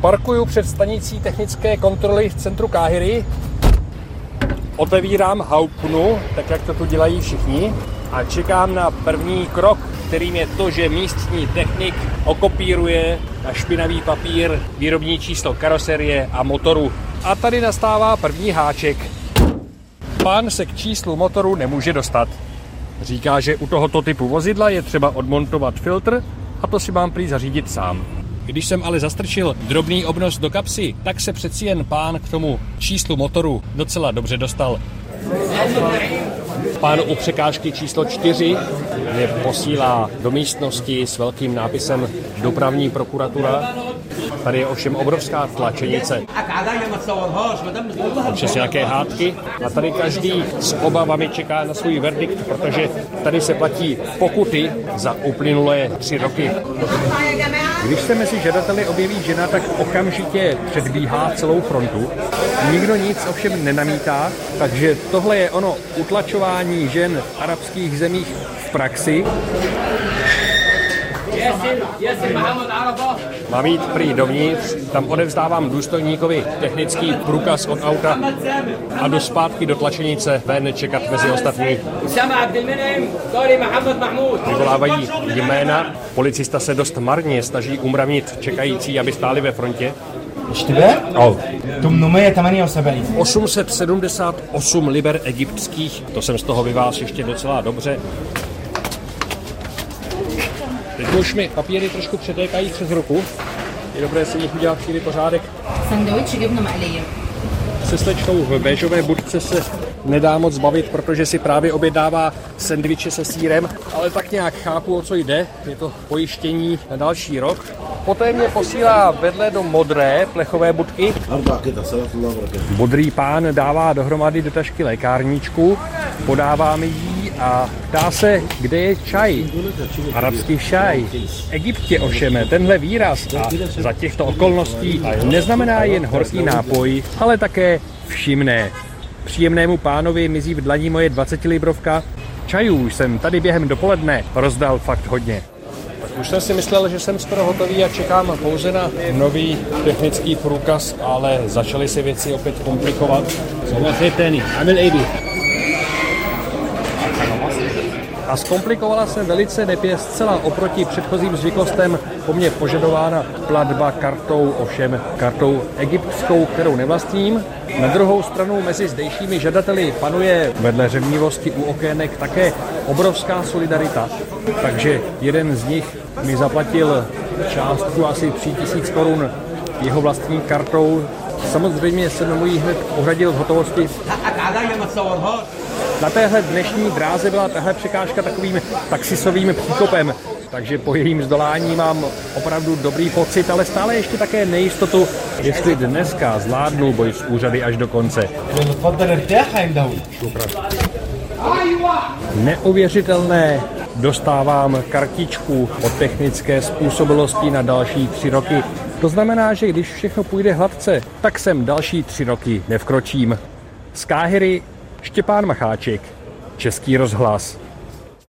Parkuju před stanicí technické kontroly v centru Káhyry. Otevírám haupnu, tak jak to tu dělají všichni. A čekám na první krok, kterým je to, že místní technik okopíruje na špinavý papír výrobní číslo karoserie a motoru. A tady nastává první háček. Pán se k číslu motoru nemůže dostat. Říká, že u tohoto typu vozidla je třeba odmontovat filtr a to si mám prý zařídit sám. Když jsem ale zastrčil drobný obnos do kapsy, tak se přeci jen pán k tomu číslu motoru docela dobře dostal. Pán u překážky číslo 4 mě posílá do místnosti s velkým nápisem dopravní prokuratura. Tady je ovšem obrovská tlačenice. Občas nějaké hádky. A tady každý s obavami čeká na svůj verdikt, protože tady se platí pokuty za uplynulé tři roky. Když se mezi žadateli objeví žena, tak okamžitě předbíhá celou frontu. Nikdo nic ovšem nenamítá, takže tohle je ono utlačování žen v arabských zemích v praxi. Mám jít prý dovnitř, tam odevzdávám důstojníkovi technický průkaz od auta a do zpátky do tlačenice ven čekat mezi ostatní. Vyvolávají jména, policista se dost marně snaží umravnit čekající, aby stáli ve frontě. Štve? Oh. 878. 878 liber egyptských, to jsem z toho vyvázl ještě docela dobře. Teď už mi papíry trošku přetékají přes ruku. Je dobré si nich udělat chvíli pořádek. Se slečkou v béžové budce se nedá moc bavit, protože si právě objednává sendviče se sírem, ale tak nějak chápu, o co jde. Je to pojištění na další rok. Poté mě posílá vedle do modré plechové budky. Modrý pán dává dohromady do tašky lékárničku, podává mi ji a ptá se, kde je čaj. Arabský šaj. V Egyptě ovšem tenhle výraz a za těchto okolností neznamená jen horký nápoj, ale také všimné. Příjemnému pánovi mizí v dlaní moje 20 librovka. Čajů jsem tady během dopoledne rozdal fakt hodně. Už jsem si myslel, že jsem skoro hotový a čekám pouze na nový technický průkaz, ale začaly se věci opět komplikovat. A zkomplikovala se velice nepě zcela oproti předchozím zvyklostem po mně požadována platba kartou, ovšem kartou egyptskou, kterou nevlastním. Na druhou stranu mezi zdejšími žadateli panuje vedle řevnivosti u okének také obrovská solidarita. Takže jeden z nich mi zaplatil částku asi 3000 korun jeho vlastní kartou. Samozřejmě jsem mu ji hned uhradil v hotovosti na téhle dnešní dráze byla tahle překážka takovým taxisovým příkopem, takže po jejím zdolání mám opravdu dobrý pocit, ale stále ještě také nejistotu, jestli dneska zvládnu boj s úřady až do konce. Neuvěřitelné, dostávám kartičku o technické způsobilosti na další tři roky. To znamená, že když všechno půjde hladce, tak sem další tři roky nevkročím. Z Káhyry Štěpán Macháček, Český rozhlas.